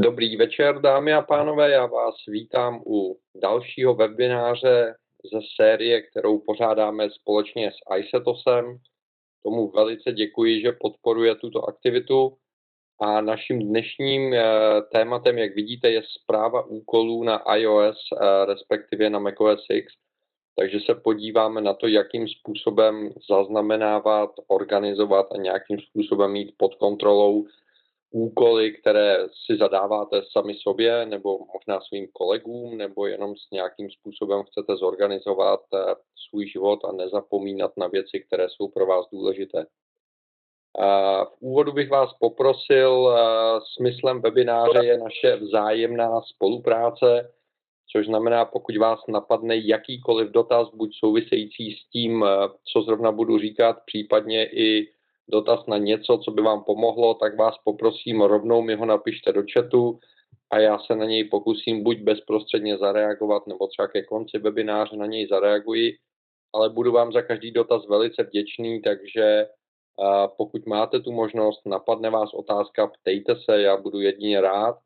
Dobrý večer, dámy a pánové, já vás vítám u dalšího webináře ze série, kterou pořádáme společně s iSetosem. Tomu velice děkuji, že podporuje tuto aktivitu. A naším dnešním eh, tématem, jak vidíte, je zpráva úkolů na iOS, eh, respektive na macOS X. Takže se podíváme na to, jakým způsobem zaznamenávat, organizovat a nějakým způsobem mít pod kontrolou úkoly, které si zadáváte sami sobě nebo možná svým kolegům, nebo jenom s nějakým způsobem chcete zorganizovat eh, svůj život a nezapomínat na věci, které jsou pro vás důležité. V úvodu bych vás poprosil, eh, smyslem webináře je naše vzájemná spolupráce, což znamená, pokud vás napadne jakýkoliv dotaz, buď související s tím, eh, co zrovna budu říkat, případně i dotaz na něco, co by vám pomohlo, tak vás poprosím, rovnou mi ho napište do chatu a já se na něj pokusím buď bezprostředně zareagovat, nebo třeba ke konci webináře na něj zareaguji, ale budu vám za každý dotaz velice vděčný, takže pokud máte tu možnost, napadne vás otázka, ptejte se, já budu jedině rád.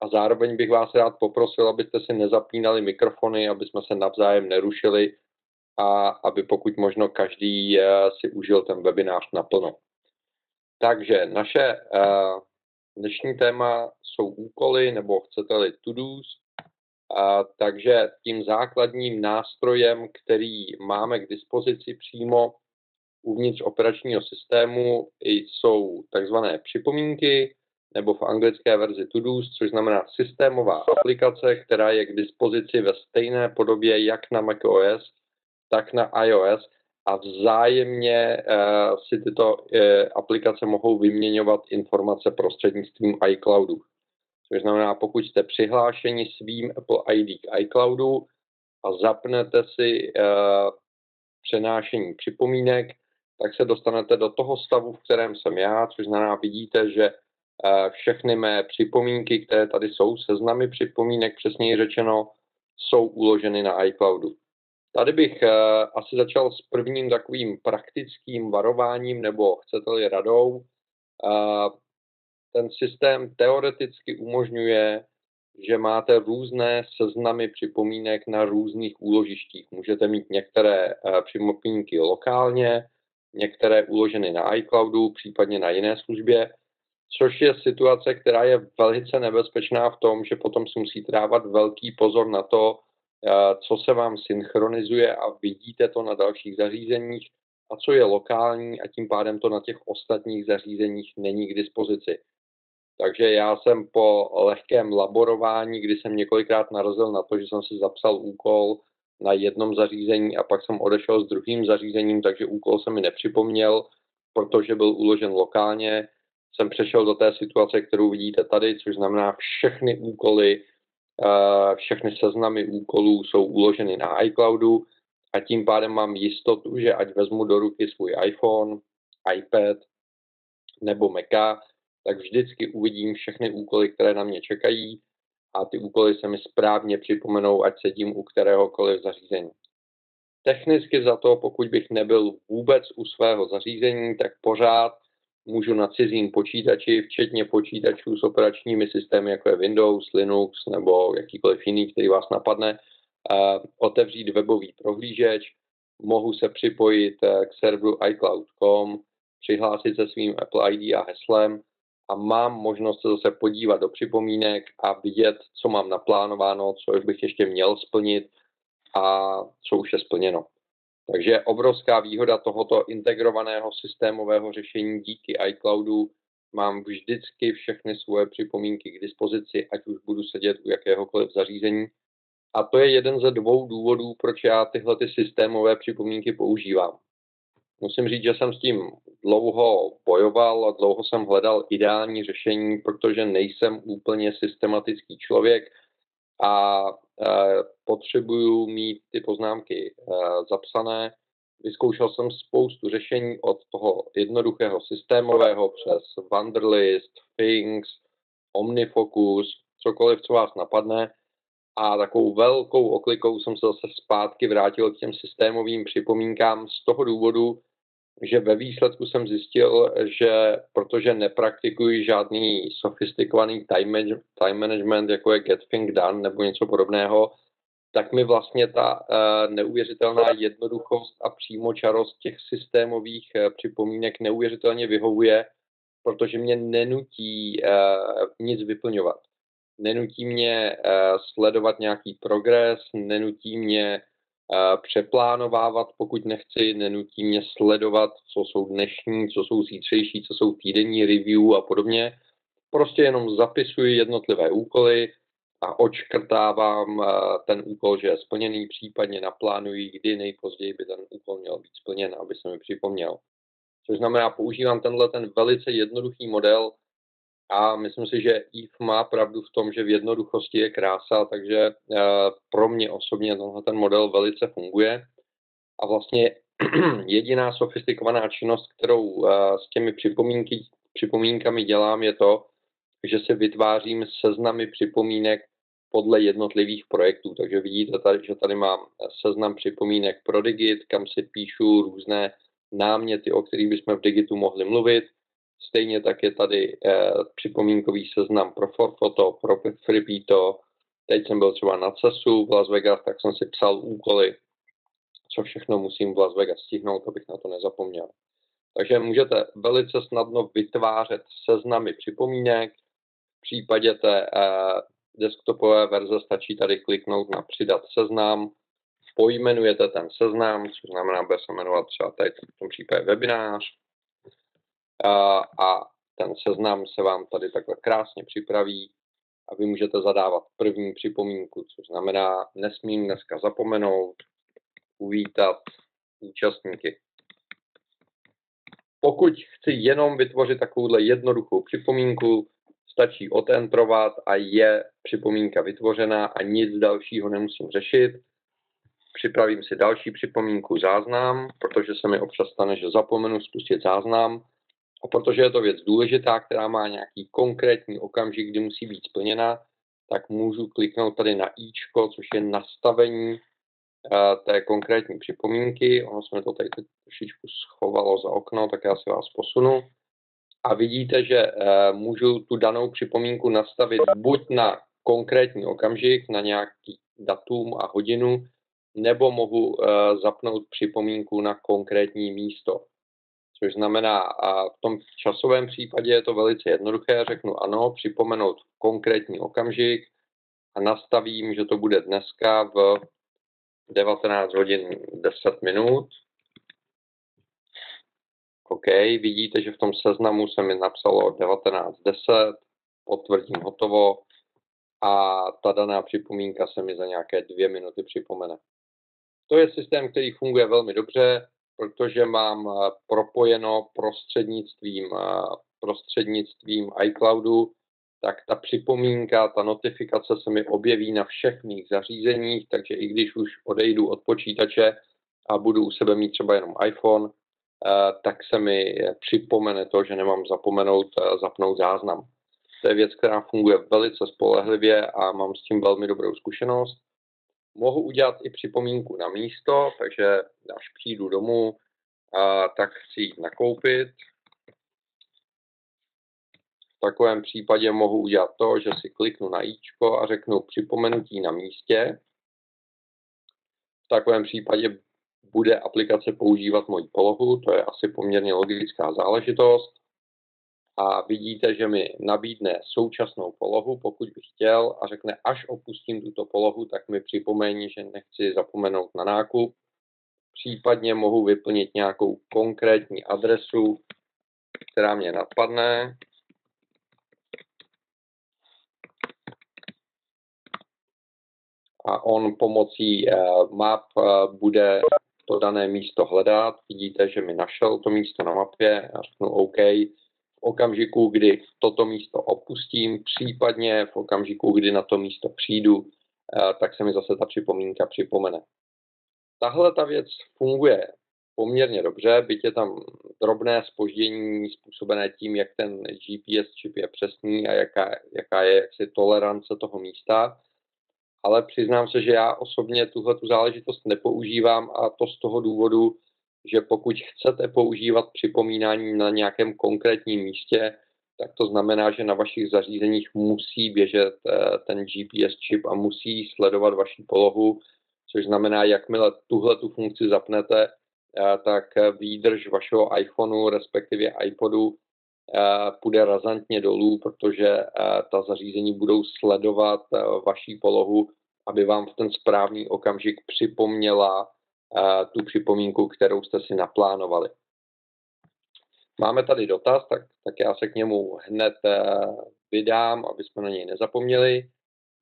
A zároveň bych vás rád poprosil, abyste si nezapínali mikrofony, aby jsme se navzájem nerušili a aby pokud možno každý eh, si užil ten webinář naplno. Takže naše eh, dnešní téma jsou úkoly, nebo chcete-li to-dos. Takže tím základním nástrojem, který máme k dispozici přímo uvnitř operačního systému, jsou takzvané připomínky, nebo v anglické verzi to-dos, což znamená systémová aplikace, která je k dispozici ve stejné podobě jak na macOS, tak na iOS a vzájemně uh, si tyto uh, aplikace mohou vyměňovat informace prostřednictvím iCloudu. Což znamená, pokud jste přihlášeni svým Apple ID k iCloudu a zapnete si uh, přenášení připomínek, tak se dostanete do toho stavu, v kterém jsem já, což znamená, vidíte, že všechny mé připomínky, které tady jsou, seznamy připomínek, přesněji řečeno, jsou uloženy na iCloudu. Tady bych uh, asi začal s prvním takovým praktickým varováním, nebo chcete-li radou. Uh, ten systém teoreticky umožňuje, že máte různé seznamy připomínek na různých úložištích. Můžete mít některé uh, připomínky lokálně, některé uloženy na iCloudu, případně na jiné službě, což je situace, která je velice nebezpečná v tom, že potom si musíte dávat velký pozor na to, co se vám synchronizuje a vidíte to na dalších zařízeních a co je lokální a tím pádem to na těch ostatních zařízeních není k dispozici. Takže já jsem po lehkém laborování, kdy jsem několikrát narazil na to, že jsem si zapsal úkol na jednom zařízení a pak jsem odešel s druhým zařízením, takže úkol se mi nepřipomněl, protože byl uložen lokálně, jsem přešel do té situace, kterou vidíte tady, což znamená všechny úkoly všechny seznamy úkolů jsou uloženy na iCloudu a tím pádem mám jistotu, že ať vezmu do ruky svůj iPhone, iPad nebo Maca, tak vždycky uvidím všechny úkoly, které na mě čekají a ty úkoly se mi správně připomenou, ať sedím u kteréhokoliv zařízení. Technicky za to, pokud bych nebyl vůbec u svého zařízení, tak pořád můžu na cizím počítači, včetně počítačů s operačními systémy, jako je Windows, Linux nebo jakýkoliv jiný, který vás napadne, otevřít webový prohlížeč, mohu se připojit eh, k serveru iCloud.com, přihlásit se svým Apple ID a heslem a mám možnost se zase podívat do připomínek a vidět, co mám naplánováno, co už bych ještě měl splnit a co už je splněno. Takže obrovská výhoda tohoto integrovaného systémového řešení díky iCloudu mám vždycky všechny svoje připomínky k dispozici, ať už budu sedět u jakéhokoliv zařízení. A to je jeden ze dvou důvodů, proč já tyhle ty systémové připomínky používám. Musím říct, že jsem s tím dlouho bojoval a dlouho jsem hledal ideální řešení, protože nejsem úplně systematický člověk a potřebuju mít ty poznámky eh, zapsané. Vyzkoušel jsem spoustu řešení od toho jednoduchého systémového přes Wanderlist, Things, Omnifocus, cokoliv, co vás napadne. A takovou velkou oklikou jsem se zase zpátky vrátil k těm systémovým připomínkám z toho důvodu, že ve výsledku jsem zjistil, že protože nepraktikuji žádný sofistikovaný time, time management, jako je Get Thing Done nebo něco podobného, tak mi vlastně ta uh, neuvěřitelná jednoduchost a přímočarost těch systémových uh, připomínek neuvěřitelně vyhovuje, protože mě nenutí uh, nic vyplňovat. Nenutí mě uh, sledovat nějaký progres, nenutí mě přeplánovávat, pokud nechci, nenutí mě sledovat, co jsou dnešní, co jsou zítřejší, co jsou týdenní review a podobně. Prostě jenom zapisuji jednotlivé úkoly a očkrtávám ten úkol, že je splněný, případně naplánuji, kdy nejpozději by ten úkol měl být splněn, aby se mi připomněl. Což znamená, používám tenhle ten velice jednoduchý model, a myslím si, že Eve má pravdu v tom, že v jednoduchosti je krása, takže eh, pro mě osobně tenhle ten model velice funguje. A vlastně jediná sofistikovaná činnost, kterou eh, s těmi připomínky, připomínkami dělám, je to, že se vytvářím seznamy připomínek podle jednotlivých projektů. Takže vidíte tady, že tady mám seznam připomínek pro Digit, kam si píšu různé náměty, o kterých bychom v Digitu mohli mluvit. Stejně tak je tady eh, připomínkový seznam pro Forfoto, pro Freepito. Teď jsem byl třeba na CESu v Las Vegas, tak jsem si psal úkoly, co všechno musím v Las Vegas stihnout, abych na to nezapomněl. Takže můžete velice snadno vytvářet seznamy připomínek. V případě té eh, desktopové verze stačí tady kliknout na přidat seznam, pojmenujete ten seznam, což znamená, bude se jmenovat třeba tady v tom případě webinář, a ten seznam se vám tady takhle krásně připraví a vy můžete zadávat první připomínku, což znamená, nesmím dneska zapomenout uvítat účastníky. Pokud chci jenom vytvořit takovouhle jednoduchou připomínku, stačí otentrovat a je připomínka vytvořena a nic dalšího nemusím řešit. Připravím si další připomínku záznam, protože se mi občas stane, že zapomenu spustit záznam a protože je to věc důležitá, která má nějaký konkrétní okamžik, kdy musí být splněna, tak můžu kliknout tady na ičko, což je nastavení uh, té konkrétní připomínky. Ono jsme to tady trošičku schovalo za okno, tak já si vás posunu. A vidíte, že uh, můžu tu danou připomínku nastavit buď na konkrétní okamžik, na nějaký datum a hodinu, nebo mohu uh, zapnout připomínku na konkrétní místo. Což znamená, a v tom časovém případě je to velice jednoduché, řeknu ano, připomenout konkrétní okamžik a nastavím, že to bude dneska v 19 hodin 10 minut. OK, vidíte, že v tom seznamu se mi napsalo 19.10, potvrdím hotovo a ta daná připomínka se mi za nějaké dvě minuty připomene. To je systém, který funguje velmi dobře, protože mám eh, propojeno prostřednictvím, eh, prostřednictvím iCloudu, tak ta připomínka, ta notifikace se mi objeví na všech mých zařízeních, takže i když už odejdu od počítače a budu u sebe mít třeba jenom iPhone, eh, tak se mi připomene to, že nemám zapomenout zapnout záznam. To je věc, která funguje velice spolehlivě a mám s tím velmi dobrou zkušenost. Mohu udělat i připomínku na místo, takže až přijdu domů, a tak chci jít nakoupit. V takovém případě mohu udělat to, že si kliknu na ičko a řeknu připomenutí na místě. V takovém případě bude aplikace používat moji polohu, to je asi poměrně logická záležitost a vidíte, že mi nabídne současnou polohu, pokud bych chtěl a řekne, až opustím tuto polohu, tak mi připomeň, že nechci zapomenout na nákup. Případně mohu vyplnit nějakou konkrétní adresu, která mě napadne. A on pomocí eh, map eh, bude to dané místo hledat. Vidíte, že mi našel to místo na mapě a řeknu OK v okamžiku, kdy toto místo opustím, případně v okamžiku, kdy na to místo přijdu, eh, tak se mi zase ta připomínka připomene. Tahle ta věc funguje poměrně dobře, byť je tam drobné spoždění způsobené tím, jak ten GPS čip je přesný a jaká, jaká je jaksi tolerance toho místa, ale přiznám se, že já osobně tuhle tu záležitost nepoužívám a to z toho důvodu, že pokud chcete používat připomínání na nějakém konkrétním místě, tak to znamená, že na vašich zařízeních musí běžet eh, ten GPS čip a musí sledovat vaši polohu, což znamená, jakmile tuhle tu funkci zapnete, eh, tak výdrž vašeho iPhoneu, respektive iPodu, eh, půjde razantně dolů, protože ta zařízení budou sledovat vaší polohu, aby vám v ten správný okamžik připomněla tu připomínku, kterou jste si naplánovali. Máme tady dotaz, tak, tak já se k němu hned eh, vydám, aby jsme na něj nezapomněli.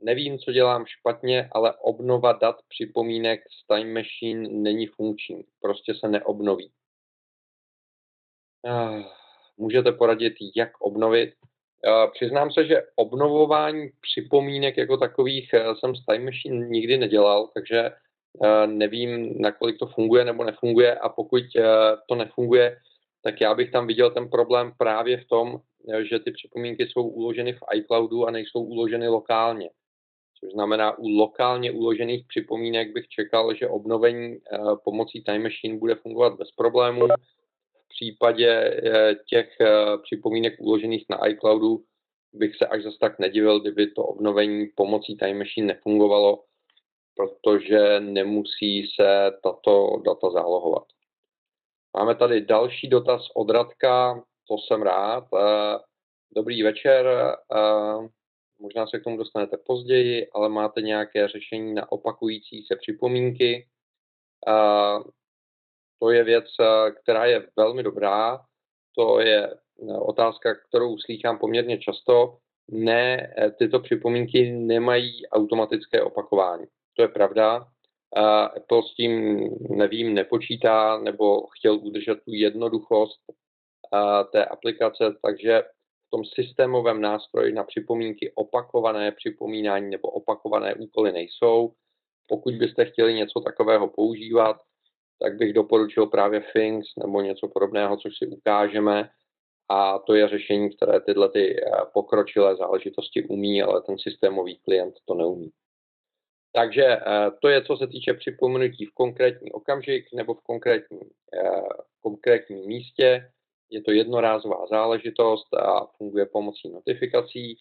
Nevím, co dělám špatně, ale obnova dat připomínek z Time Machine není funkční. Prostě se neobnoví. Ah, můžete poradit, jak obnovit? Eh, přiznám se, že obnovování připomínek jako takových eh, jsem s Time Machine nikdy nedělal, takže nevím, nakolik to funguje nebo nefunguje a pokud to nefunguje, tak já bych tam viděl ten problém právě v tom, že ty připomínky jsou uloženy v iCloudu a nejsou uloženy lokálně. Což znamená, u lokálně uložených připomínek bych čekal, že obnovení eh, pomocí Time Machine bude fungovat bez problémů. V případě eh, těch eh, připomínek uložených na iCloudu bych se až zase tak nedivil, kdyby to obnovení pomocí Time Machine nefungovalo, protože nemusí se tato data zálohovat. Máme tady další dotaz od Radka, to jsem rád. Eh, dobrý večer, eh, možná se k tomu dostanete později, ale máte nějaké řešení na opakující se připomínky. Eh, to je věc, která je velmi dobrá. To je otázka, kterou slýchám poměrně často. Ne, tyto připomínky nemají automatické opakování. To je pravda. Apple s tím, nevím, nepočítá nebo chtěl udržet tu jednoduchost té aplikace, takže v tom systémovém nástroji na připomínky opakované připomínání nebo opakované úkoly nejsou. Pokud byste chtěli něco takového používat, tak bych doporučil právě Things nebo něco podobného, což si ukážeme. A to je řešení, které tyhle ty eh, pokročilé záležitosti umí, ale ten systémový klient to neumí. Takže eh, to je, co se týče připomenutí v konkrétní okamžik nebo v konkrétním, eh, v konkrétním místě. Je to jednorázová záležitost a funguje pomocí notifikací.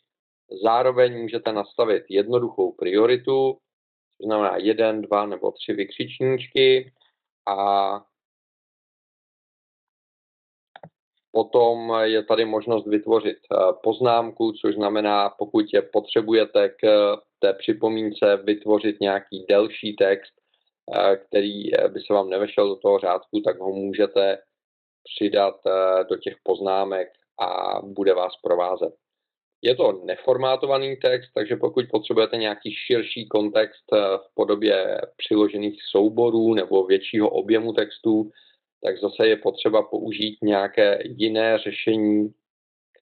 Zároveň můžete nastavit jednoduchou prioritu, to znamená jeden, dva nebo tři vykřičníčky a Potom je tady možnost vytvořit eh, poznámku, což znamená, pokud je potřebujete k té připomínce vytvořit nějaký delší text, eh, který eh, by se vám nevešel do toho řádku, tak ho můžete přidat do těch poznámek a bude vás provázet. Je to neformátovaný text, takže pokud potřebujete nějaký širší kontext v podobě přiložených souborů nebo většího objemu textů, tak zase je potřeba použít nějaké jiné řešení,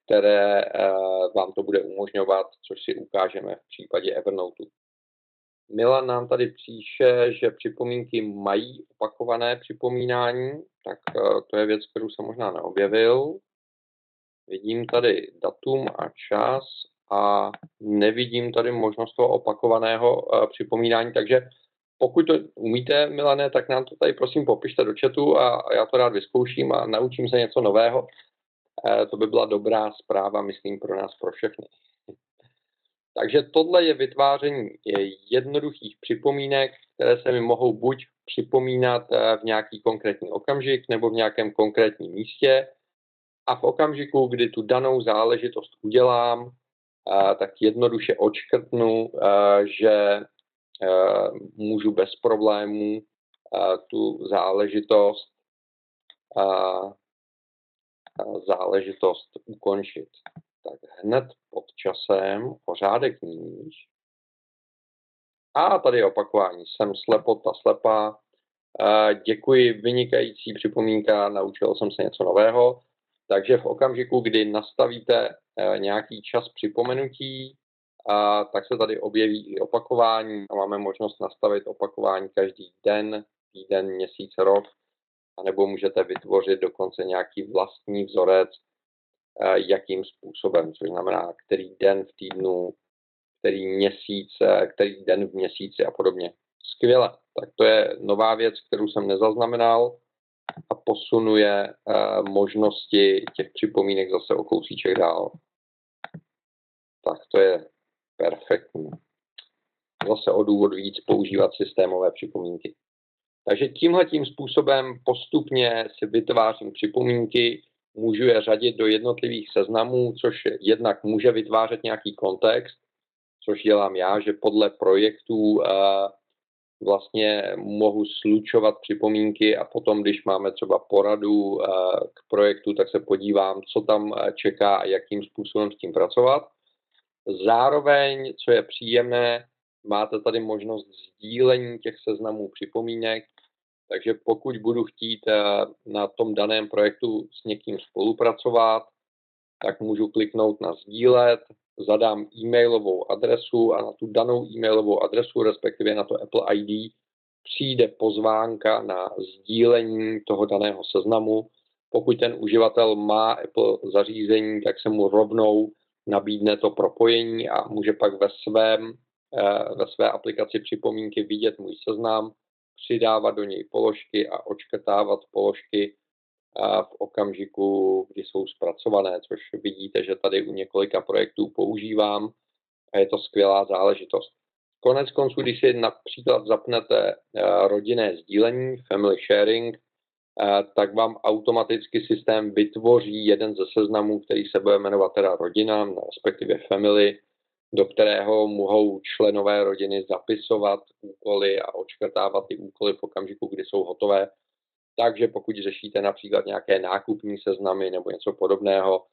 které eh, vám to bude umožňovat, což si ukážeme v případě Evernote. Milan nám tady píše, že připomínky mají opakované připomínání, tak eh, to je věc, kterou jsem možná neobjevil. Vidím tady datum a čas a nevidím tady možnost toho opakovaného eh, připomínání, takže pokud to umíte, Milané, tak nám to tady prosím popište do chatu a já to rád vyzkouším a naučím se něco nového. Eh, to by byla dobrá zpráva, myslím, pro nás, pro všechny. Takže tohle je vytváření jednoduchých připomínek, které se mi mohou buď připomínat eh, v nějaký konkrétní okamžik nebo v nějakém konkrétním místě. A v okamžiku, kdy tu danou záležitost udělám, eh, tak jednoduše odškrtnu, že Eh, můžu bez problémů eh, tu záležitost eh, záležitost ukončit. Tak hned pod časem pořádek níž. A tady je opakování. Jsem slepota slepá. Děkuji, vynikající připomínka, naučil jsem se něco nového. Takže v okamžiku, kdy nastavíte nějaký čas připomenutí, a tak se tady objeví i opakování a máme možnost nastavit opakování každý den, týden, měsíc, rok, anebo můžete vytvořit dokonce nějaký vlastní vzorec, eh, jakým způsobem, což znamená, který den v týdnu, který měsíc, eh, který den v měsíci a podobně. Skvěle. Tak to je nová věc, kterou jsem nezaznamenal a posunuje uh, možnosti těch připomínek zase o kousíček dál. Tak to je perfektní. Zase o důvod víc používat systémové připomínky. Takže tímhle tím způsobem postupně si vytvářím připomínky, můžu je řadit do jednotlivých seznamů, což jednak může vytvářet nějaký kontext, což dělám já, že podle projektů uh, vlastně mohu slučovat připomínky a potom, když máme třeba poradu eh, k projektu, tak se podívám, co tam eh, čeká a jakým způsobem s tím pracovat. Zároveň, co je příjemné, máte tady možnost sdílení těch seznamů připomínek, takže pokud budu chtít eh, na tom daném projektu s někým spolupracovat, tak můžu kliknout na sdílet, zadám e-mailovou adresu a na tu danou e-mailovou adresu, respektive na to Apple ID, přijde pozvánka na sdílení toho daného seznamu. Pokud ten uživatel má Apple zařízení, tak se mu rovnou nabídne to propojení a může pak ve, svém, eh, ve své aplikaci připomínky vidět můj seznam, přidávat do něj položky a očkrtávat položky v okamžiku, kdy jsou zpracované, což vidíte, že tady u několika projektů používám a je to skvělá záležitost. Konec konců, když si například zapnete eh, rodinné sdílení, family sharing, eh, tak vám automaticky systém vytvoří jeden ze seznamů, který se bude jmenovat teda rodina, respektive family, do kterého mohou členové rodiny zapisovat úkoly a očkrtávat ty úkoly v okamžiku, kdy jsou hotové takže pokud řešíte například nějaké nákupní seznamy nebo něco podobného,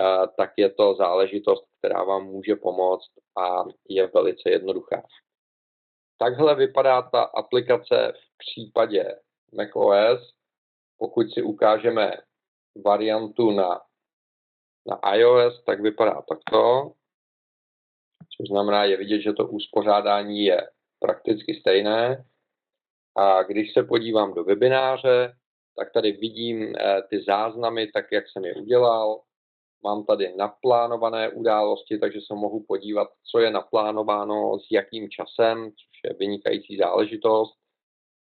eh, tak je to záležitost, která vám může pomoct a je velice jednoduchá. Takhle vypadá ta aplikace v případě macOS. Pokud si ukážeme variantu na, na iOS, tak vypadá takto. Což znamená, je vidět, že to uspořádání je prakticky stejné. A když se podívám do webináře, tak tady vidím eh, ty záznamy, tak jak jsem je udělal. Mám tady naplánované události, takže se mohu podívat, co je naplánováno, s jakým časem, což je vynikající záležitost.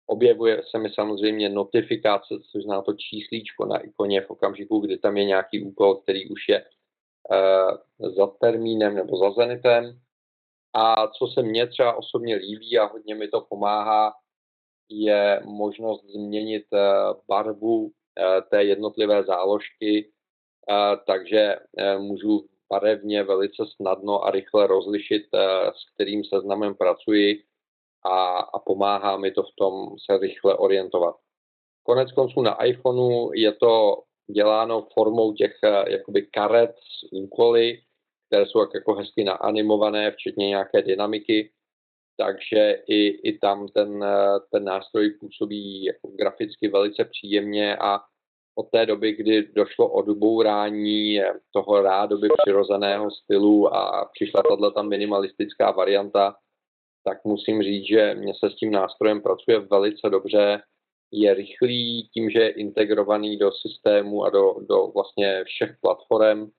Objevuje se mi samozřejmě notifikace, což zná to číslíčko na ikoně v okamžiku, kdy tam je nějaký úkol, který už je uh, za termínem nebo za zenitem. A co se mně třeba osobně líbí a hodně mi to pomáhá, je možnost změnit eh, barvu eh, té jednotlivé záložky, takže můžu barevně velice snadno a rychle rozlišit, s kterým seznamem pracuji a, a pomáhá mi to v tom se rychle orientovat. Konec konců na iPhoneu je to děláno formou těch jakoby karet s úkoly, které jsou jako hezky naanimované, včetně nějaké dynamiky takže i, i tam ten, ten nástroj působí jako graficky velice příjemně a od té doby, kdy došlo o dobourání toho rádoby přirozeného stylu a přišla tato minimalistická varianta, tak musím říct, že mě se s tím nástrojem pracuje velice dobře, je rychlý tím, že je integrovaný do systému a do, do vlastně všech platform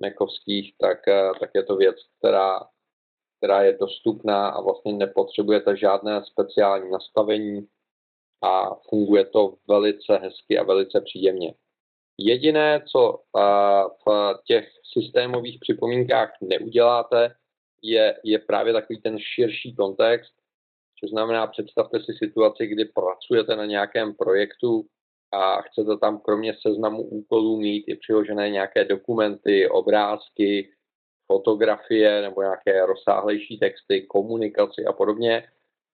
mekovských, tak, tak je to věc, která která je dostupná a vlastně nepotřebujete žádné speciální nastavení a funguje to velice hezky a velice příjemně. Jediné, co v těch systémových připomínkách neuděláte, je, je právě takový ten širší kontext, což znamená, představte si situaci, kdy pracujete na nějakém projektu a chcete tam kromě seznamu úkolů mít i přiložené nějaké dokumenty, obrázky, fotografie nebo nějaké rozsáhlejší texty, komunikaci a podobně,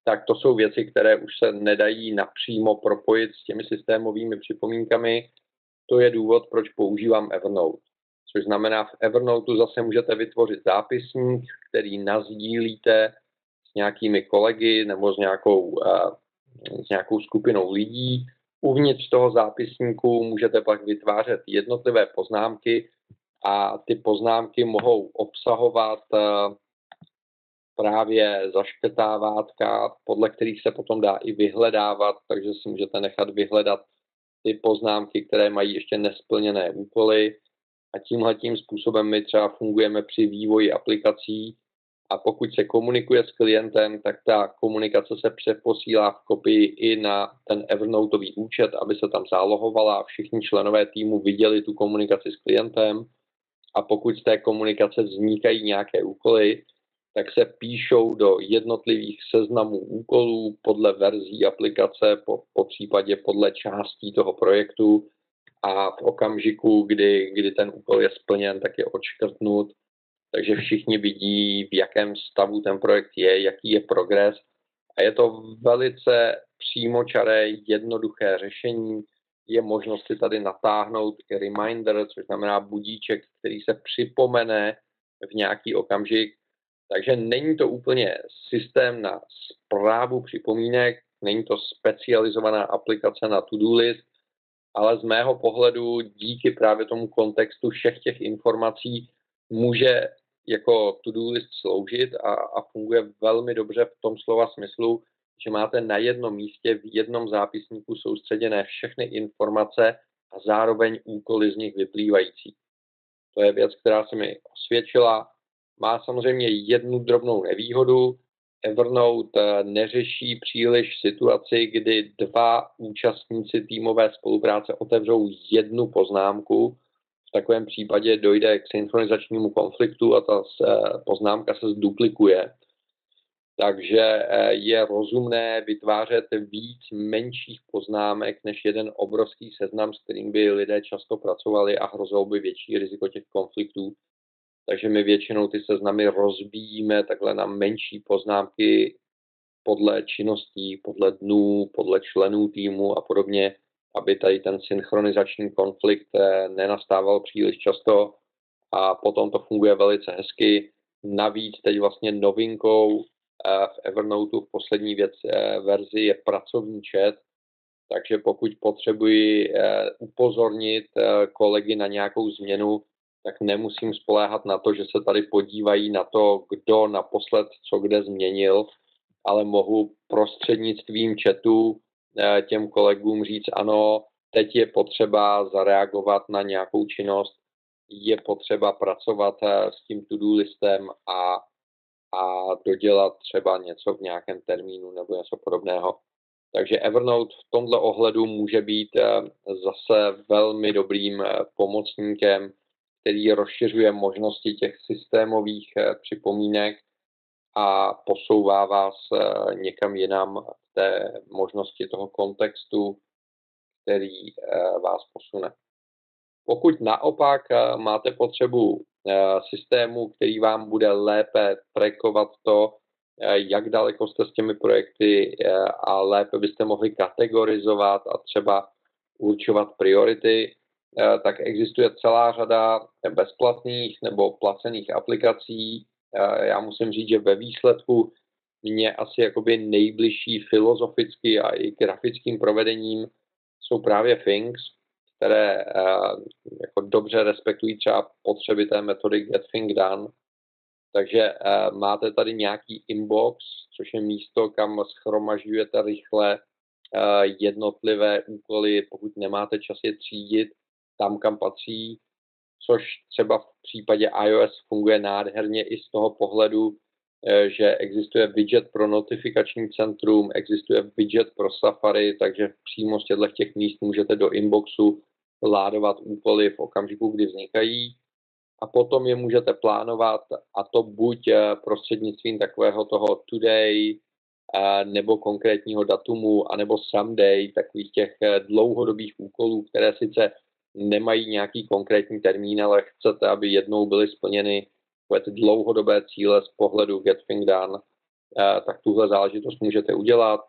tak to jsou věci, které už se nedají napřímo propojit s těmi systémovými připomínkami. To je důvod, proč používám Evernote. Což znamená, v Evernote zase můžete vytvořit zápisník, který nazdílíte s nějakými kolegy nebo s nějakou, uh, s nějakou skupinou lidí. Uvnitř toho zápisníku můžete pak vytvářet jednotlivé poznámky, a ty poznámky mohou obsahovat eh, právě zaškrtávátka, podle kterých se potom dá i vyhledávat, takže si můžete nechat vyhledat ty poznámky, které mají ještě nesplněné úkoly a tímhle tím způsobem my třeba fungujeme při vývoji aplikací a pokud se komunikuje s klientem, tak ta komunikace se přeposílá v kopii i na ten Evernoteový účet, aby se tam zálohovala a všichni členové týmu viděli tu komunikaci s klientem. A pokud z té komunikace vznikají nějaké úkoly, tak se píšou do jednotlivých seznamů úkolů podle verzí aplikace, po, po případě podle částí toho projektu a v okamžiku, kdy, kdy ten úkol je splněn, tak je odškrtnut takže všichni vidí, v jakém stavu ten projekt je, jaký je progres a je to velice přímočaré, jednoduché řešení. Je možnost si tady natáhnout i reminder, což znamená budíček, který se připomene v nějaký okamžik. Takže není to úplně systém na zprávu připomínek, není to specializovaná aplikace na to-do list, ale z mého pohledu díky právě tomu kontextu všech těch informací může jako to-do list sloužit a, a funguje velmi dobře v tom slova smyslu, že máte na jednom místě v jednom zápisníku soustředěné všechny informace a zároveň úkoly z nich vyplývající. To je věc, která se mi osvědčila. Má samozřejmě jednu drobnou nevýhodu. Evernote eh, neřeší příliš situaci, kdy dva účastníci týmové spolupráce otevřou jednu poznámku, v takovém případě dojde k synchronizačnímu konfliktu a ta poznámka se zduplikuje. Takže eh, je rozumné vytvářet víc menších poznámek než jeden obrovský seznam, s kterým by lidé často pracovali a hrozilo by větší riziko těch konfliktů. Takže my většinou ty seznamy rozbíjíme takhle na menší poznámky podle činností, podle dnů, podle členů týmu a podobně, aby tady ten synchronizační konflikt eh, nenastával příliš často a potom to funguje velice hezky. Navíc teď vlastně novinkou eh, v Evernoteu v poslední věc, eh, verzi je pracovní chat, takže pokud potřebuji upozornit kolegy na nějakou změnu, tak nemusím spoléhat na to, že se tady podívají na to, kdo naposled co kde změnil, ale mohu prostřednictvím chatu Eh, těm kolegům říct, ano, teď je potřeba zareagovat na nějakou činnost, je potřeba pracovat eh, s tím to-do listem a, a dodělat třeba něco v nějakém termínu nebo něco podobného. Takže Evernote v tomto ohledu může být eh, zase velmi dobrým pomocníkem, který rozšiřuje možnosti těch systémových připomínek a posouvá vás někam jinam té možnosti toho kontextu, který eh, vás posune. Pokud naopak eh, máte potřebu eh, systému, který vám bude lépe trackovat to, jak daleko jste s těmi projekty a lépe byste mohli kategorizovat a třeba určovat priority, tak existuje celá řada bezplatných nebo placených aplikací. Já musím říct, že ve výsledku mě asi jakoby nejbližší filozoficky a i grafickým provedením jsou právě Things, které uh, jako dobře respektují třeba potřeby té metody Get Thing Done. Takže máte tady nějaký inbox, což je místo, kam schromažďujete rychle jednotlivé úkoly, pokud nemáte čas je třídit tam, kam patří, což třeba v případě iOS funguje nádherně i z toho pohledu, Eh, že existuje widget pro notifikační centrum, existuje widget pro Safari, takže přímo z těchto těch míst můžete do inboxu ládovat úkoly v okamžiku, kdy vznikají. A potom je můžete plánovat a to buď eh, prostřednictvím takového toho today eh, nebo konkrétního datumu, anebo someday, takových těch dlouhodobých úkolů, které sice nemají nějaký konkrétní termín, ale chcete, aby jednou byly splněny ty dlouhodobé cíle z pohledu Get Thing Done, eh, tak tuhle záležitost můžete udělat.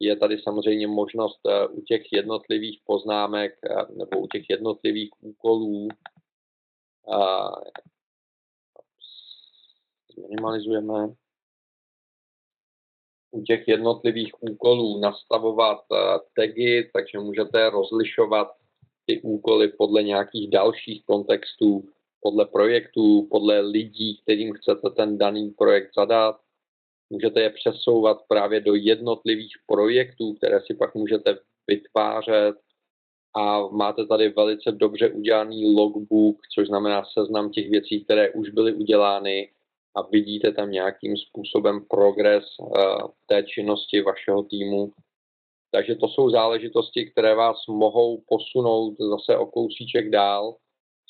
Je tady samozřejmě možnost eh, u těch jednotlivých poznámek eh, nebo u těch jednotlivých úkolů minimalizujeme u těch jednotlivých úkolů nastavovat tagy, takže můžete rozlišovat ty úkoly podle nějakých dalších kontextů, podle projektů, podle lidí, kterým chcete ten daný projekt zadat. Můžete je přesouvat právě do jednotlivých projektů, které si pak můžete vytvářet a máte tady velice dobře udělaný logbook, což znamená seznam těch věcí, které už byly udělány a vidíte tam nějakým způsobem progres té činnosti vašeho týmu. Takže to jsou záležitosti, které vás mohou posunout zase o kousíček dál,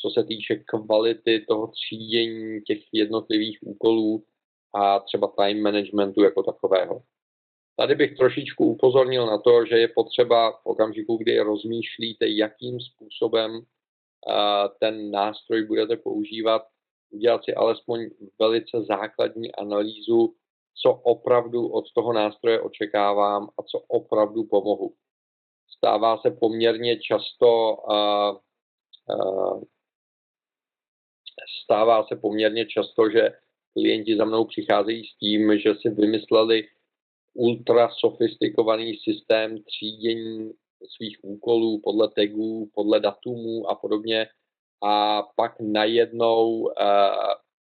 co se týče kvality toho třídění těch jednotlivých úkolů a třeba time managementu jako takového. Tady bych trošičku upozornil na to, že je potřeba v okamžiku, kdy rozmýšlíte, jakým způsobem ten nástroj budete používat, udělat si alespoň velice základní analýzu, co opravdu od toho nástroje očekávám a co opravdu pomohu. Stává se poměrně často uh, uh, stává se poměrně často, že klienti za mnou přicházejí s tím, že si vymysleli ultra sofistikovaný systém třídění svých úkolů podle tagů, podle datumů a podobně a pak najednou, uh,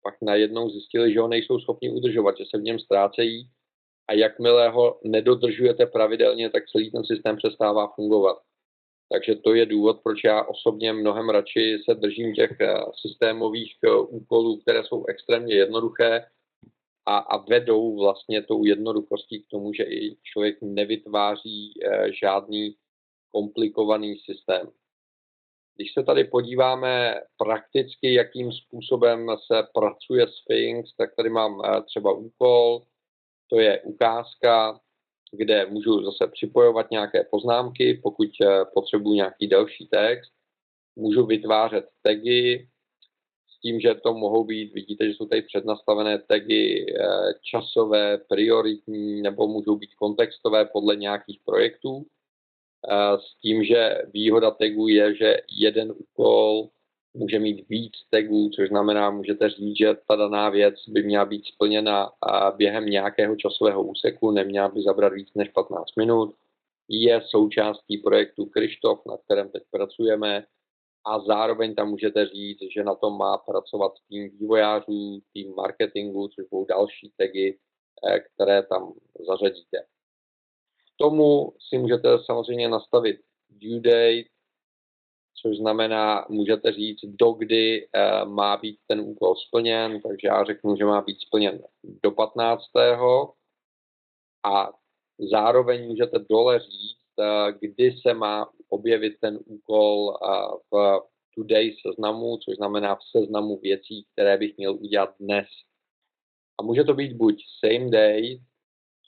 pak najednou zjistili, že ho nejsou schopni udržovat, že se v něm ztrácejí a jakmile ho nedodržujete pravidelně, tak celý ten systém přestává fungovat. Takže to je důvod, proč já osobně mnohem radši se držím těch eh, systémových eh, úkolů, které jsou extrémně jednoduché a, a vedou vlastně tou jednoduchostí k tomu, že i člověk nevytváří eh, žádný komplikovaný systém. Když se tady podíváme prakticky, jakým způsobem se pracuje Sphinx, tak tady mám třeba úkol, to je ukázka, kde můžu zase připojovat nějaké poznámky, pokud eh, potřebuji nějaký delší text. Můžu vytvářet tagy s tím, že to mohou být, vidíte, že jsou tady přednastavené tagy eh, časové, prioritní, nebo můžou být kontextové podle nějakých projektů. S tím, že výhoda tagu je, že jeden úkol může mít víc tagů, což znamená, můžete říct, že ta daná věc by měla být splněna během nějakého časového úseku, neměla by zabrat víc než 15 minut. Je součástí projektu Krištof, na kterém teď pracujeme a zároveň tam můžete říct, že na tom má pracovat tým vývojářů, tým marketingu, což budou další tagy, eh, které tam zařadíte. Tomu si můžete samozřejmě nastavit due date, což znamená, můžete říct, dokdy eh, má být ten úkol splněn, takže já řeknu, že má být splněn do 15. a zároveň můžete dole říct, eh, kdy se má objevit ten úkol eh, v today seznamu, což znamená v seznamu věcí, které bych měl udělat dnes. A může to být buď same day,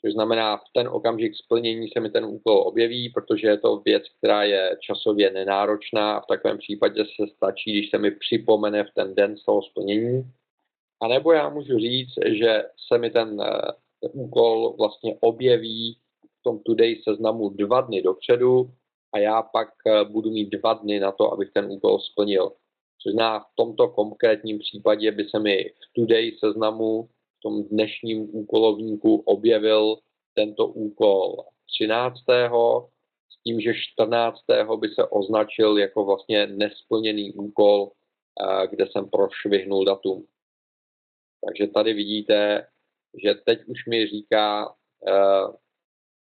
což znamená v ten okamžik splnění se mi ten úkol objeví, protože je to věc, která je časově nenáročná a v takovém případě se stačí, když se mi připomene v ten den z toho splnění. A nebo já můžu říct, že se mi ten, ten eh, úkol vlastně objeví v tom today seznamu dva dny dopředu a já pak eh, budu mít dva dny na to, abych ten úkol splnil. Což znamená, v tomto konkrétním případě by se mi v today seznamu tom dnešním úkolovníku objevil tento úkol 13. s tím, že 14. by se označil jako vlastně nesplněný úkol, eh, kde jsem prošvihnul datum. Takže tady vidíte, že teď už mi říká eh,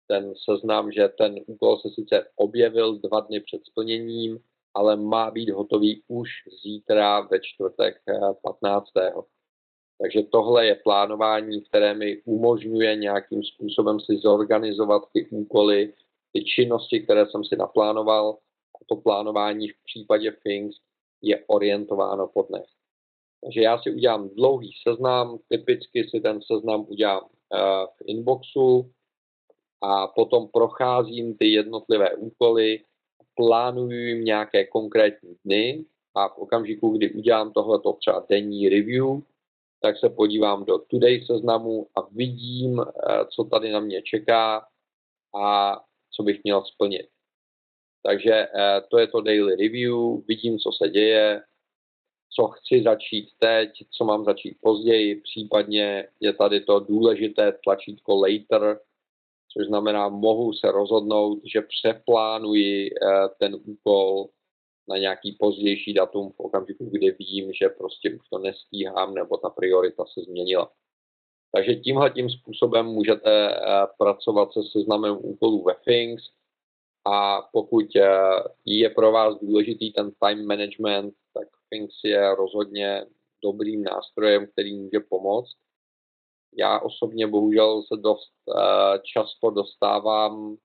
ten seznam, že ten úkol se sice objevil dva dny před splněním, ale má být hotový už zítra ve čtvrtek 15. Eh, takže tohle je plánování, které mi umožňuje nějakým způsobem si zorganizovat ty úkoly, ty činnosti, které jsem si naplánoval. A to plánování v případě Things je orientováno po dnech. Takže já si udělám dlouhý seznam, typicky si ten seznam udělám uh, v inboxu a potom procházím ty jednotlivé úkoly, plánuju jim nějaké konkrétní dny a v okamžiku, kdy udělám tohleto třeba denní review, tak se podívám do Today seznamu a vidím, eh, co tady na mě čeká a co bych měl splnit. Takže eh, to je to daily review, vidím, co se děje, co chci začít teď, co mám začít později, případně je tady to důležité tlačítko later, což znamená, mohu se rozhodnout, že přeplánuji eh, ten úkol na nějaký pozdější datum v okamžiku, kdy vím, že prostě už to nestíhám nebo ta priorita se změnila. Takže tímhle tím způsobem můžete eh, pracovat se seznamem úkolů ve Things a pokud eh, je pro vás důležitý ten time management, tak Things je rozhodně dobrým nástrojem, který může pomoct. já osobně bohužel se dost často dostávám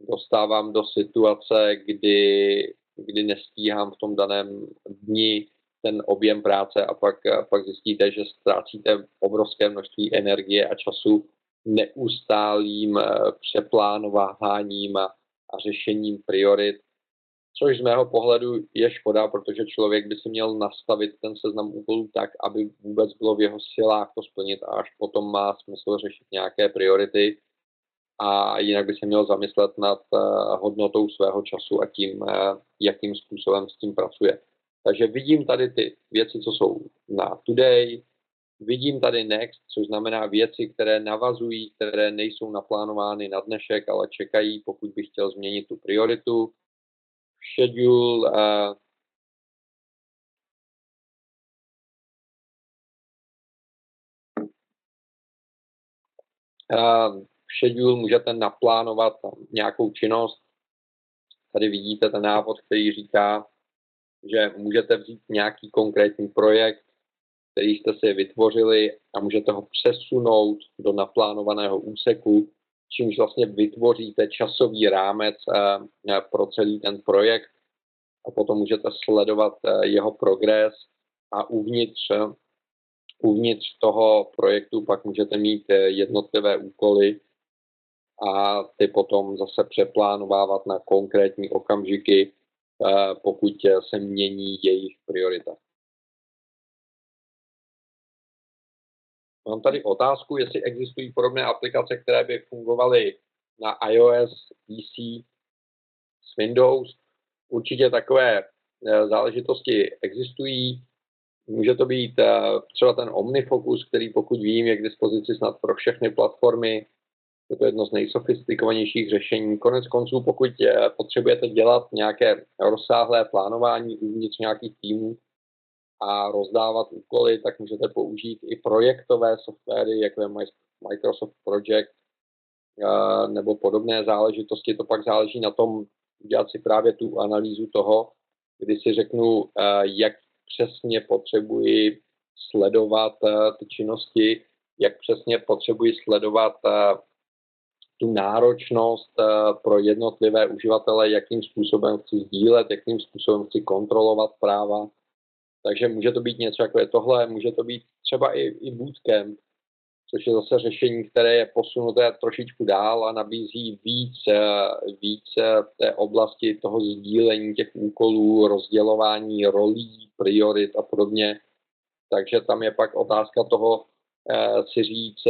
dostávám do situace, kdy, kdy nestíhám v tom daném dni ten objem práce a pak, pak zjistíte, že ztrácíte obrovské množství energie a času neustálým přeplánováním a, a řešením priorit, což z mého pohledu je škoda, protože člověk by si měl nastavit ten seznam úkolů tak, aby vůbec bylo v jeho silách to splnit a až potom má smysl řešit nějaké priority a jinak by se měl zamyslet nad eh, hodnotou svého času a tím, eh, jakým způsobem s tím pracuje. Takže vidím tady ty věci, co jsou na today, vidím tady next, což znamená věci, které navazují, které nejsou naplánovány na dnešek, ale čekají, pokud bych chtěl změnit tu prioritu. Schedule, uh, uh, schedule můžete naplánovat nějakou činnost. Tady vidíte ten návod, který říká, že můžete vzít nějaký konkrétní projekt, který jste si vytvořili a můžete ho přesunout do naplánovaného úseku, čímž vlastně vytvoříte časový rámec eh, pro celý ten projekt a potom můžete sledovat eh, jeho progres a uvnitř, uvnitř toho projektu pak můžete mít eh, jednotlivé úkoly, a ty potom zase přeplánovávat na konkrétní okamžiky, eh, pokud se mění jejich priorita. Mám tady otázku, jestli existují podobné aplikace, které by fungovaly na iOS, PC, s Windows. Určitě takové eh, záležitosti existují. Může to být eh, třeba ten OmniFocus, který pokud vím, je k dispozici snad pro všechny platformy. Je to jedno z nejsofistikovanějších řešení. Konec konců, pokud eh, potřebujete dělat nějaké rozsáhlé plánování uvnitř nějakých týmů a rozdávat úkoly, tak můžete použít i projektové softwary, jako je Microsoft Project eh, nebo podobné záležitosti. To pak záleží na tom, udělat si právě tu analýzu toho, kdy si řeknu, eh, jak přesně potřebuji sledovat ty činnosti, jak přesně potřebuji sledovat tu náročnost eh, pro jednotlivé uživatele, jakým způsobem chci sdílet, jakým způsobem chci kontrolovat práva. Takže může to být něco jako je tohle, může to být třeba i, i bootcamp, což je zase řešení, které je posunuté trošičku dál a nabízí víc, eh, víc v té oblasti toho sdílení těch úkolů, rozdělování rolí, priorit a podobně. Takže tam je pak otázka toho eh, si říct,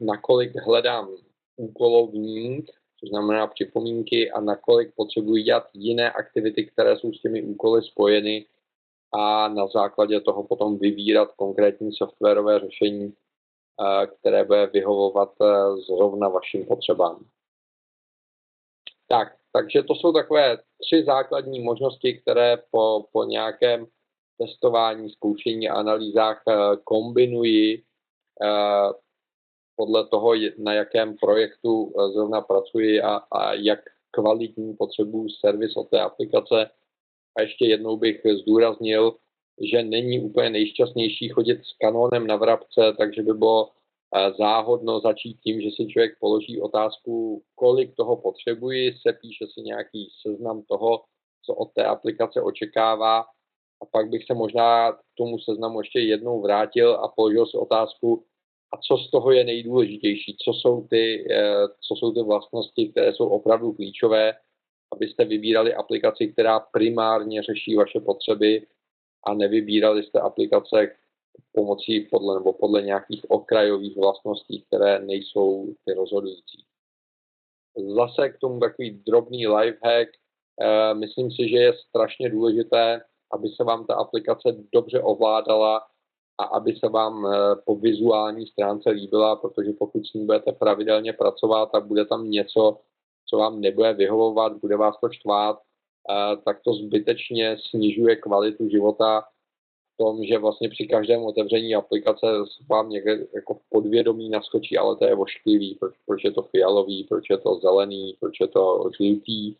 nakolik hledám úkolovník, což znamená připomínky a nakolik potřebují dělat jiné aktivity, které jsou s těmi úkoly spojeny a na základě toho potom vybírat konkrétní softwarové řešení, eh, které bude vyhovovat eh, zrovna vašim potřebám. Tak, takže to jsou takové tři základní možnosti, které po, po nějakém testování, zkoušení a analýzách eh, kombinuji podle toho, na jakém projektu eh, zrovna pracuji a, a jak kvalitní potřebuji servis od té aplikace. A ještě jednou bych zdůraznil, že není úplně nejšťastnější chodit s kanónem na vrabce, takže by bylo eh, záhodno začít tím, že si člověk položí otázku, kolik toho potřebuji, se píše si nějaký seznam toho, co od té aplikace očekává a pak bych se možná k tomu seznamu ještě jednou vrátil a položil si otázku, a co z toho je nejdůležitější, co jsou ty, eh, co jsou ty vlastnosti, které jsou opravdu klíčové, abyste vybírali aplikaci, která primárně řeší vaše potřeby a nevybírali jste aplikace pomocí podle, nebo podle nějakých okrajových vlastností, které nejsou ty rozhodující. Zase k tomu takový drobný lifehack. E, myslím si, že je strašně důležité, aby se vám ta aplikace dobře ovládala a aby se vám eh, po vizuální stránce líbila, protože pokud s ní budete pravidelně pracovat a bude tam něco, co vám nebude vyhovovat, bude vás to štvát, eh, tak to zbytečně snižuje kvalitu života v tom, že vlastně při každém otevření aplikace vám někde jako podvědomí naskočí, ale to je ošklivý, proč, proč je to fialový, proč je to zelený, proč je to žlutý,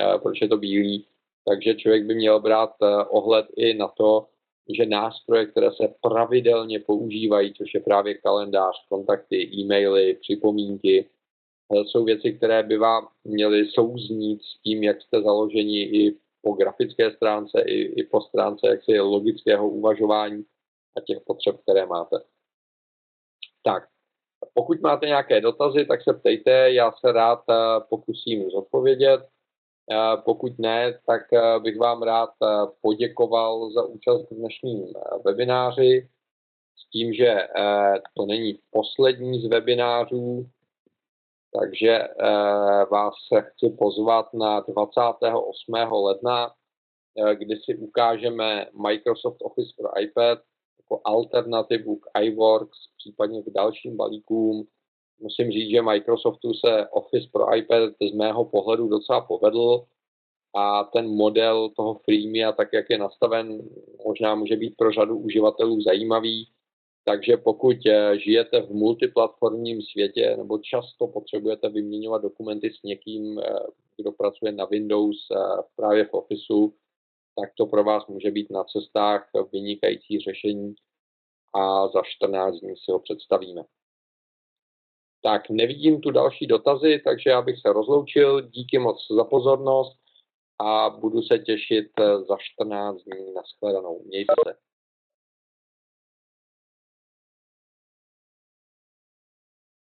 eh, proč je to bílý. Takže člověk by měl brát ohled i na to, že nástroje, které se pravidelně používají, což je právě kalendář, kontakty, e-maily, připomínky, eh, jsou věci, které by vám měly souznít s tím, jak jste založeni i po grafické stránce, i, i po stránce jaksi logického uvažování a těch potřeb, které máte. Tak, pokud máte nějaké dotazy, tak se ptejte, já se rád eh, pokusím zodpovědět. Eh, pokud ne, tak eh, bych vám rád poděkoval za účast v dnešním webináři s tím, že to není poslední z webinářů, takže vás chci pozvat na 28. ledna, kdy si ukážeme Microsoft Office pro iPad jako alternativu k iWorks, případně k dalším balíkům. Musím říct, že Microsoftu se Office pro iPad z mého pohledu docela povedl a ten model toho freemia, tak jak je nastaven, možná může být pro řadu uživatelů zajímavý. Takže pokud eh, žijete v multiplatformním světě nebo často potřebujete vyměňovat dokumenty s někým, eh, kdo pracuje na Windows eh, právě v Officeu, tak to pro vás může být na cestách vynikající řešení a za 14 dní si ho představíme. Tak nevidím tu další dotazy, takže já bych se rozloučil. Díky moc za pozornost a budu se těšit za 14 dní na shledanou. Mějte se.